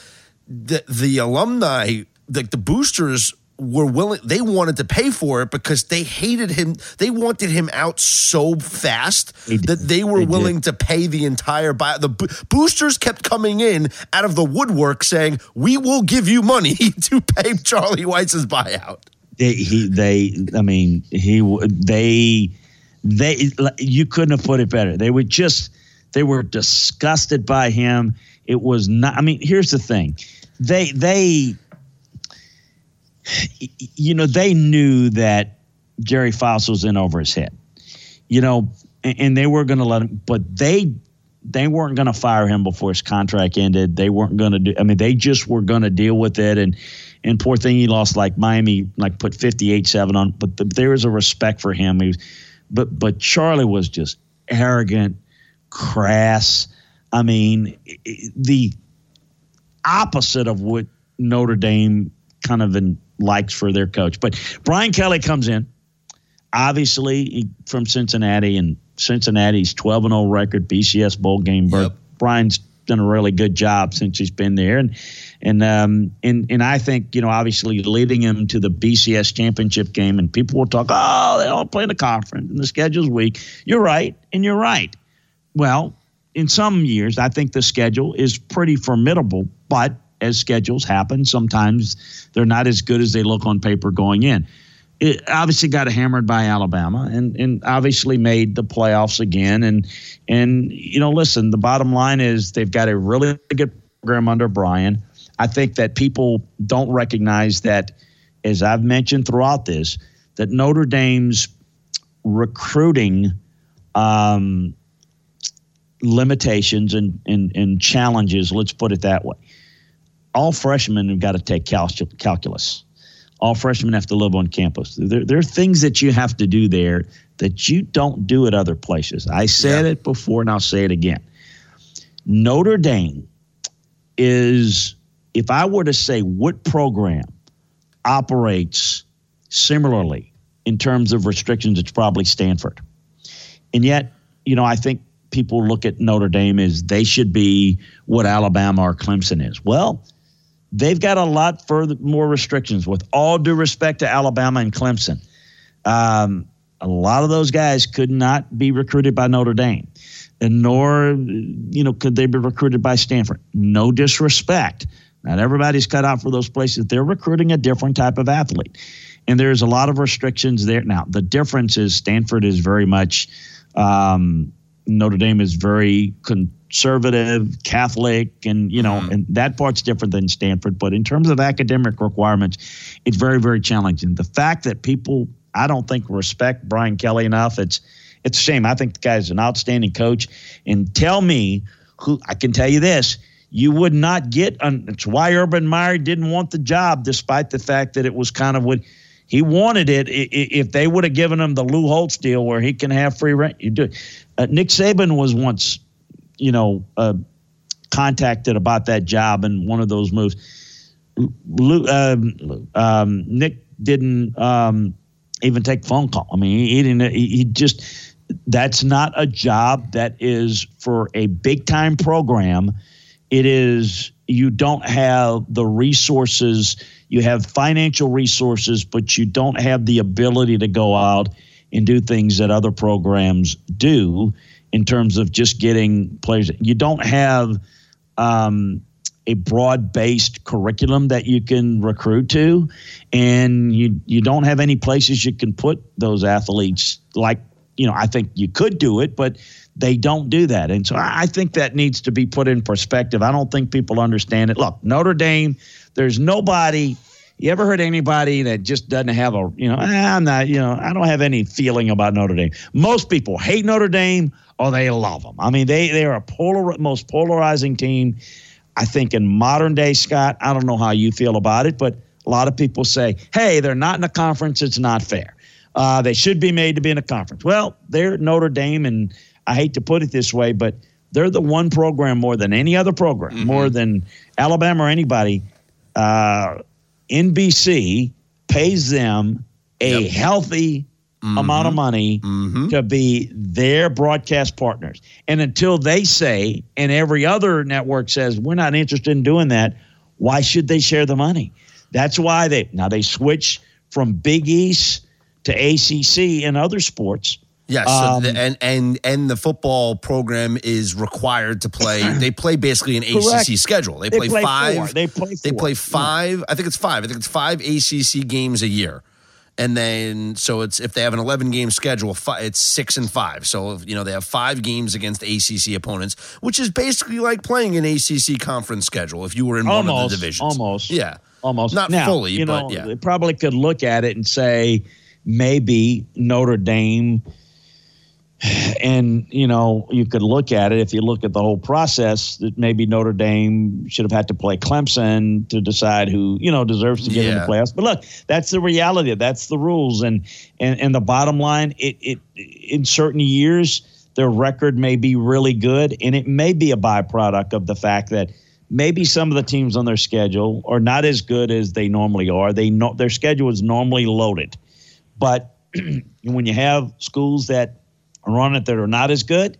the the alumni, like the boosters, were willing. They wanted to pay for it because they hated him. They wanted him out so fast They that they were They did. willing to pay the entire buy. The bo- boosters kept coming in out of the woodwork saying, "We will give you money (laughs) to pay Charlie Weis's buyout." they, he, they, I mean, he, they, they, you couldn't have put it better. They were just, they were disgusted by him. It was not. I mean, here's the thing, they, they, you know, they knew that Gerry Faust was in over his head, you know, and, and they were going to let him, but they, they weren't going to fire him before his contract ended. They weren't going to do. I mean, they just were going to deal with it. And and poor thing, he lost like Miami, like put fifty eight seven on. But the, there was a respect for him. He was, but but Charlie was just arrogant, crass. I mean, the opposite of what Notre Dame kind of in, likes for their coach. But Brian Kelly comes in, obviously from Cincinnati, and Cincinnati's 12 and 0 record, BCS bowl game. Yep. Brian's done a really good job since he's been there, and and um and and I think you know obviously leading him to the BCS championship game, and people will talk, oh, they all play in the conference, and the schedule's weak. You're right, and you're right. Well, in some years, I think the schedule is pretty formidable, but as schedules happen, sometimes they're not as good as they look on paper going in. It obviously got hammered by Alabama and, and obviously made the playoffs again. And and you know, listen, the bottom line is they've got a really good program under Brian. I think that people don't recognize that, as I've mentioned throughout this, that Notre Dame's recruiting um, limitations and, and, and challenges, let's put it that way. All freshmen have got to take cal- calculus. All freshmen have to live on campus. There, there, are things that you have to do there that you don't do at other places. I said yeah. it before and I'll say it again. Notre Dame is, if I were to say what program operates similarly in terms of restrictions, it's probably Stanford. And yet, you know, I think people look at Notre Dame as they should be what Alabama or Clemson is. Well, they've got a lot further more restrictions. With all due respect to Alabama and Clemson, um, a lot of those guys could not be recruited by Notre Dame, and nor you know could they be recruited by Stanford. No disrespect. Not everybody's cut out for those places. They're recruiting a different type of athlete. And there's a lot of restrictions there. Now, the difference is Stanford is very much um, Notre Dame is very conservative, Catholic, and you know, mm. and that part's different than Stanford. But in terms of academic requirements, it's very, very challenging. The fact that people, I don't think, respect Brian Kelly enough, it's it's a shame. I think the guy's an outstanding coach. And tell me who I can tell you this. You would not get. An, It's why Urban Meyer didn't want the job, despite the fact that it was kind of what he wanted it. If they would have given him the Lou Holtz deal where he can have free rent, you do. Uh, Nick Saban was once, you know, uh, contacted about that job and one of those moves. Lou, um, um, Nick didn't um, even take phone call. I mean, he, he didn't. He, he just that's not a job that is for a big time program. It is you don't have the resources you have financial resources, but you don't have the ability to go out and do things that other programs do in terms of just getting players. You don't have um, a broad based curriculum that you can recruit to, and you you don't have any places you can put those athletes. Like you know, I think you could do it, but they don't do that, and so I think that needs to be put in perspective. I don't think people understand it. Look, Notre Dame there's nobody. You ever heard anybody that just doesn't have a, you know, ah, I'm not, you know, I don't have any feeling about Notre Dame. Most people hate Notre Dame or they love them. I mean, they they are a polar most polarizing team. I think in modern day, Scott. I don't know how you feel about it, but a lot of people say, "Hey, they're not in a conference. It's not fair. Uh, they should be made to be in a conference." Well, they're Notre Dame, and I hate to put it this way, but they're the one program more than any other program, mm-hmm. more than Alabama or anybody uh, NBC pays them a yep. healthy mm-hmm. amount of money mm-hmm. to be their broadcast partners. And until they say, and every other network says, we're not interested in doing that, why should they share the money? That's why they now they switch from Big East to ACC and other sports Yes, um, so the, and and and the football program is required to play. (clears throat) They play basically an correct. ACC schedule. They, they play, play, five. Four. They play. Four. They play five. I think it's five. I think it's five ACC games a year, and then so it's if they have an eleven game schedule, it's six and five. So you know they have five games against ACC opponents, which is basically like playing an ACC conference schedule if you were in almost, one of the divisions. Almost. Yeah. Almost. Not now, fully, you know, but yeah. They probably could look at it and say maybe Notre Dame and you know you could look at it if you look at the whole process that maybe Notre Dame should have had to play Clemson to decide who you know deserves to get yeah. in the playoffs. But look, that's the reality. That's the rules, and and and the bottom line, it it in certain years their record may be really good, and it may be a byproduct of the fact that maybe some of the teams on their schedule are not as good as they normally are. They know their schedule is normally loaded, but (clears throat) when you have schools that run it that are not as good,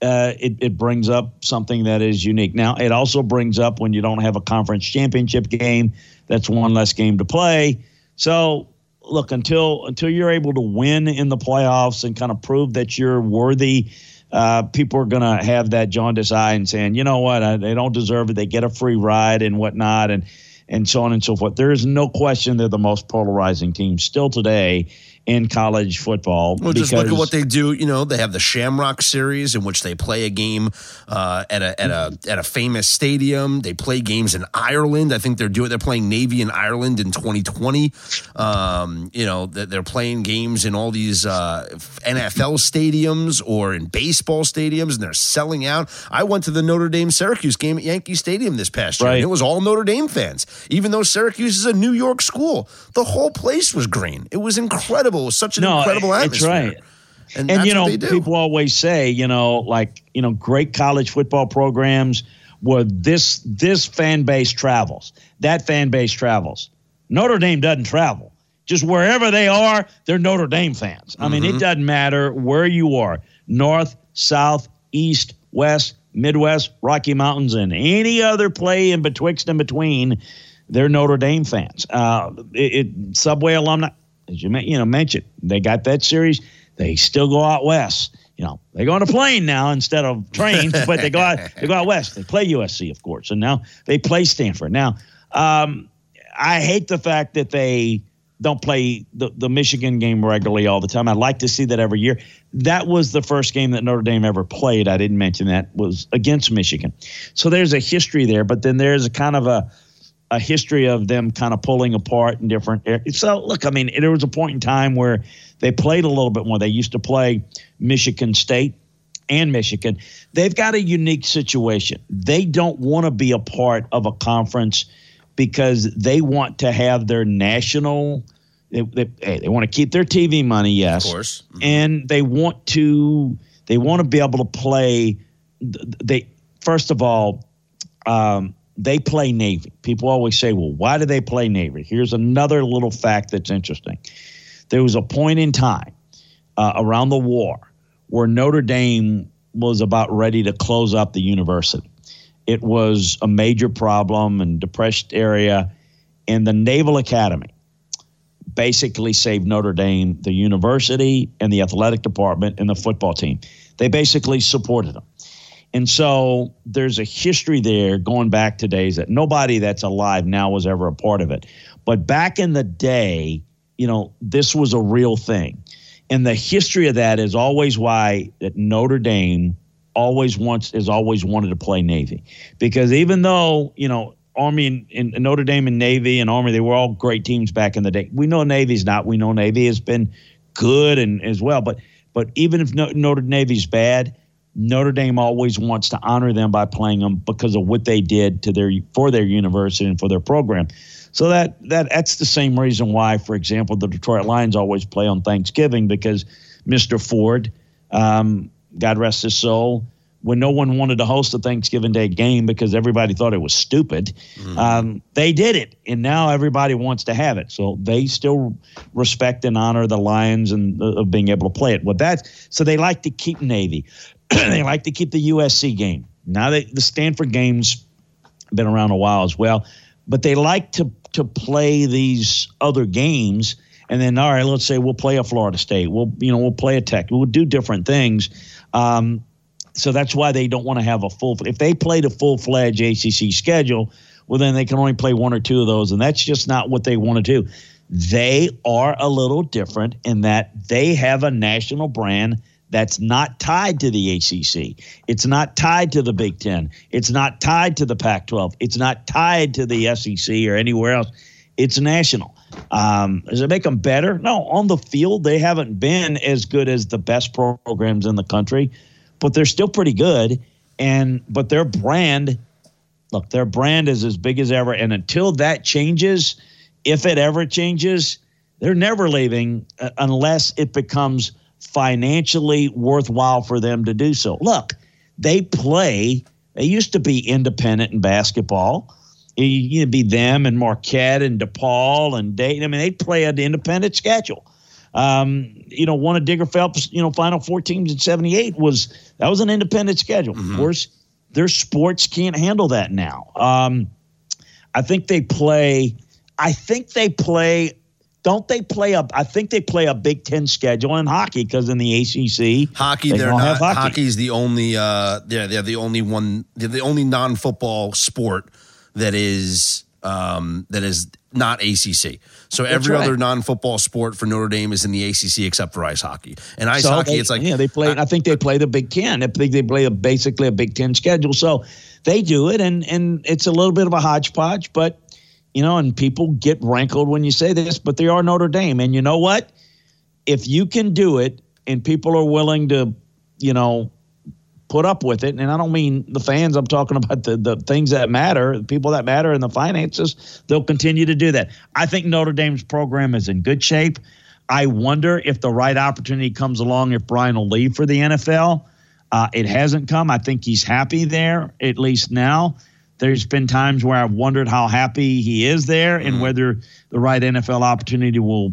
uh, it, it brings up something that is unique. Now, it also brings up when you don't have a conference championship game, that's one less game to play. So, look, until until you're able to win in the playoffs and kind of prove that you're worthy, uh, people are going to have that jaundice eye and saying, you know what, uh, they don't deserve it. They get a free ride and whatnot, and and so on and so forth. There is no question they're the most polarizing team still today in college football. Well, just look at what they do. You know, they have the Shamrock Series in which they play a game uh, at a at a at a famous stadium. They play games in Ireland. I think they're doing. They're playing Navy in Ireland in 2020. Um, you know, they're playing games in all these uh, NFL stadiums or in baseball stadiums, and they're selling out. I went to the Notre Dame Syracuse game at Yankee Stadium this past year. Right. it was all Notre Dame fans, even though Syracuse is a New York school. The whole place was green. It was incredible incredible. Such an no, incredible atmosphere. That's right. And, and you know, people always say, you know, like you know, great college football programs where this this fan base travels, that fan base travels. Notre Dame doesn't travel. Just wherever they are, they're Notre Dame fans. I mm-hmm. mean, it mm-hmm. doesn't matter where you are north, south, east, west, Midwest, Rocky Mountains, and any other play in betwixt and between, they're Notre Dame fans. Uh, it, it, Subway alumni, as you you know mentioned, they got that series. They still go out west. You know, they go on a plane now instead of (laughs) trains, but they go out they go out west. They play USC, of course, and now they play Stanford. Now, um, I hate the fact that they don't play the, the Michigan game regularly all the time. I'd like to see that every year. That was the first game that Notre Dame ever played. I didn't mention that was against Michigan. So there's a history there, but then there's a kind of a a history of them kind of pulling apart in different areas. So, look, I mean, there was a point in time where they played a little bit more. They used to play Michigan State and Michigan. They've got a unique situation. They don't want to be a part of a conference because they want to have their national. They, they, they want to keep their TV money, yes, of course, mm-hmm. and they want to they want to be able to play. They first of all, um, they play Navy. People always say, well, why do they play Navy? Here's another little fact that's interesting. There was a point in time uh, around the war where Notre Dame was about ready to close up the university. It was a major problem and depressed area, and the Naval Academy basically saved Notre Dame, the university, and the athletic department and the football team. They basically supported them. And so there's a history there going back to days that nobody that's alive now was ever a part of it. But back in the day, you know, this was a real thing. And the history of that is always why that Notre Dame always wants is always wanted to play Navy. Because even though, you know, Army and, and, Notre Dame and Navy and Army, they were all great teams back in the day. We know Navy's not. We know Navy has been good and as well. But but even if Notre Navy's bad, Notre Dame always wants to honor them by playing them because of what they did to their for their university and for their program. So that that that's the same reason why, for example, the Detroit Lions always play on Thanksgiving because Mr. Ford, um, God rest his soul, when no one wanted to host a Thanksgiving Day game because everybody thought it was stupid, mm-hmm. um, they did it, and now everybody wants to have it. So they still respect and honor the Lions and uh, of being able to play it. Well, that so they like to keep Navy. (clears throat) they like to keep the USC game. Now they, the Stanford game's been around a while as well, but they like to to play these other games. And then, all right, let's say we'll play a Florida State. We'll, you know, we'll play a Tech. We'll do different things. Um, so that's why they don't want to have a full. If they played a full fledged ACC schedule, well, then they can only play one or two of those, and that's just not what they want to do. They are a little different in that they have a national brand that's not tied to the ACC. It's not tied to the Big Ten. It's not tied to the Pac 12. It's not tied to the SEC or anywhere else. It's national. Um, does it make them better? No. On the field, they haven't been as good as the best programs in the country, but they're still pretty good. And but their brand, look, their brand is as big as ever. And until that changes, if it ever changes, they're never leaving uh, unless it becomes financially worthwhile for them to do so. Look, they play They used to be independent in basketball. It used to be them and Marquette and DePaul and Dayton. I mean, they play an independent schedule. Um, you know, one of Digger Phelps, you know, final four teams in 78 was that was an independent schedule. Mm-hmm. Of course, their sports can't handle that now. Um, I think they play, I think they play don't they play a? I think they play a Big Ten schedule in hockey because in the ACC, hockey they are not. Hockey. Hockey's the only. Uh, yeah, they're the only one. They're the only non-football sport that is um, that is not ACC. So That's every right. other non-football sport for Notre Dame is in the ACC except for ice hockey. And ice so hockey, they, it's like yeah, they play. I, I think they play the Big Ten. I think they play a, basically a Big Ten schedule. So they do it, and and it's a little bit of a hodgepodge, but you know, and people get rankled when you say this, but they are Notre Dame. And you know what? If you can do it and people are willing to, you know, put up with it, and I don't mean the fans, I'm talking about the, the things that matter, the people that matter, and the finances, they'll continue to do that. I think Notre Dame's program is in good shape. I wonder if the right opportunity comes along if Brian will leave for the NFL. Uh, it hasn't come. I think he's happy there, at least now. There's been times where I've wondered how happy he is there and mm-hmm. whether the right NFL opportunity will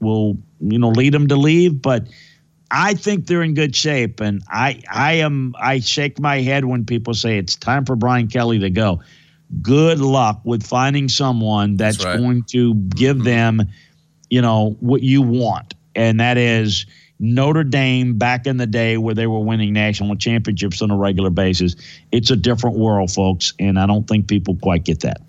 will you know lead him to leave. But I think they're in good shape, and I I am I shake my head when people say it's time for Brian Kelly to go. Good luck with finding someone that's, that's right. going to give mm-hmm. them, you know, what you want, and that is Notre Dame back in the day where they were winning national championships on a regular basis. It's a different world, folks, and I don't think people quite get that.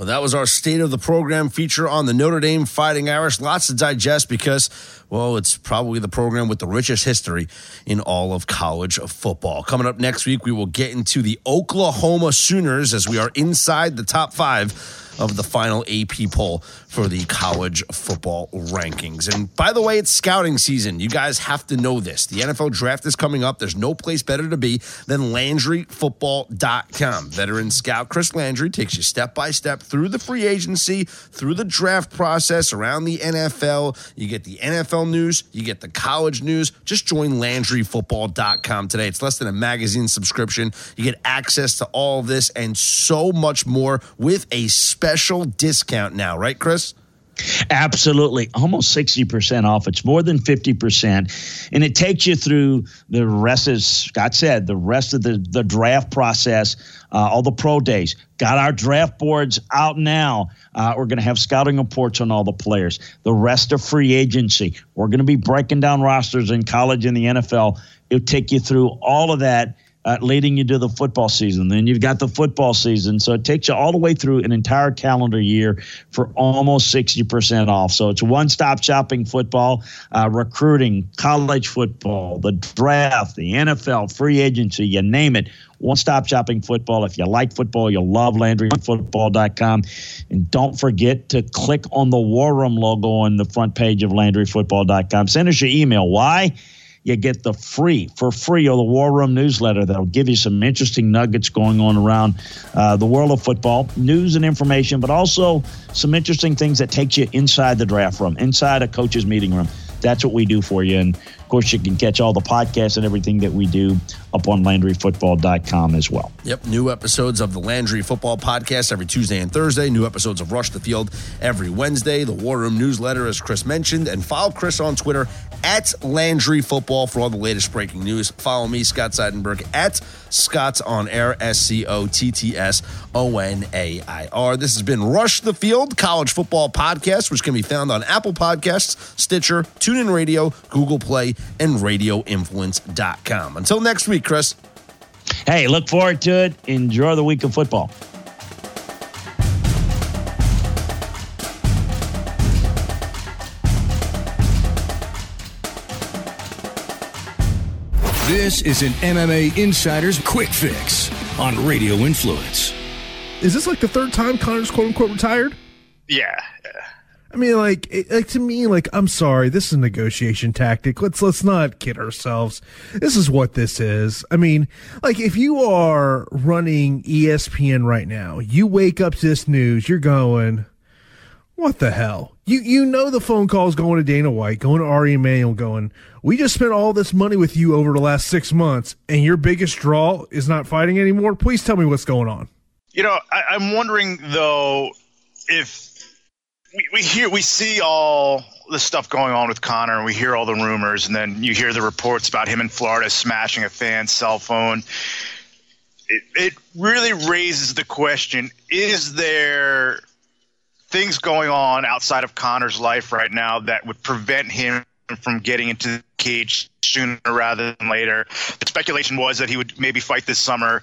Well, that was our state of the program feature on the Notre Dame Fighting Irish. Lots to digest because, well, it's probably the program with the richest history in all of college football. Coming up next week, we will get into the Oklahoma Sooners as we are inside the top five of the final AP poll for the college football rankings. And by the way, it's scouting season. You guys have to know this. The NFL draft is coming up. There's no place better to be than LandryFootball.com. Veteran scout Chris Landry takes you step by step through the free agency, through the draft process, around the NFL. You get the NFL news, you get the college news. Just join LandryFootball.com today. It's less than a magazine subscription. You get access to all of this and so much more with a special discount now, right, Chris? Absolutely. Almost 60% off. It's more than 50%. And it takes you through the rest, as Scott said, the rest of the, the draft process, uh, all the pro days. Got our draft boards out now. Uh, we're going to have scouting reports on all the players. The rest of free agency. We're going to be breaking down rosters in college and the NFL. It'll take you through all of that uh, leading you to the football season. Then you've got the football season. So it takes you all the way through an entire calendar year for almost 60% off. So it's one stop shopping football, uh, recruiting, college football, the draft, the NFL, free agency, you name it. One stop shopping football. If you like football, you'll love LandryFootball.com. And don't forget to click on the War Room logo on the front page of LandryFootball.com. Send us your email. Why? You get the free for free or the War Room newsletter that'll give you some interesting nuggets going on around uh, the world of football, news and information, but also some interesting things that takes you inside the draft room, inside a coach's meeting room. That's what we do for you. And of course, you can catch all the podcasts and everything that we do up on LandryFootball.com as well. Yep. New episodes of the Landry Football Podcast every Tuesday and Thursday. New episodes of Rush the Field every Wednesday. The War Room newsletter, as Chris mentioned. And follow Chris on Twitter at Landry Football for all the latest breaking news. Follow me, Scott Seidenberg, at Scott's on Air, S C O T T S O N A I R. This has been Rush the Field, college football podcast, which can be found on Apple Podcasts, Stitcher, TuneIn Radio, Google Play, and RadioInfluence.com. Until next week, Chris. Hey, look forward to it. Enjoy the week of football. This is an MMA Insider's Quick Fix on Radio Influence. Is this like the third time Conor's quote unquote retired? Yeah. I mean, like, it, like to me, like, I'm sorry, this is a negotiation tactic. Let's let's not kid ourselves. This is what this is. I mean, like, if you are running ESPN right now, you wake up to this news, you're going, what the hell? you you know the phone calls going to Dana White, going to Ari Emanuel, going, we just spent all this money with you over the last six months, and your biggest draw is not fighting anymore. Please tell me what's going on. You know, I, am wondering though if we, we hear we see all the stuff going on with Conor, and we hear all the rumors, and then you hear the reports about him in Florida smashing a fan's cell phone. It, it really raises the question: Is there things going on outside of Conor's life right now that would prevent him from getting into the cage sooner rather than later. The speculation was that he would maybe fight this summer.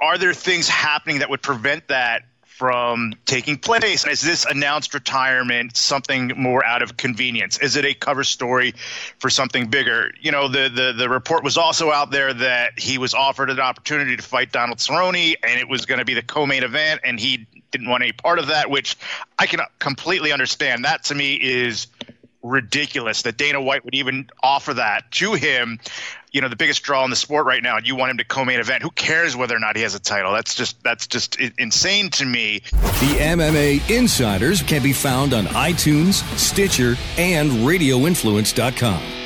Are there things happening that would prevent that from taking place? Is this announced retirement something more out of convenience? Is it a cover story for something bigger? You know, the the, the report was also out there that he was offered an opportunity to fight Donald Cerrone, and it was going to be the co-main event, and he didn't want any part of that, which I can completely understand. That to me is ridiculous that Dana White would even offer that to him. You know, the biggest draw in the sport right now, and you want him to co-main event. Who cares whether or not he has a title? That's just that's just insane to me. The MMA Insiders can be found on iTunes, Stitcher, and RadioInfluence.com.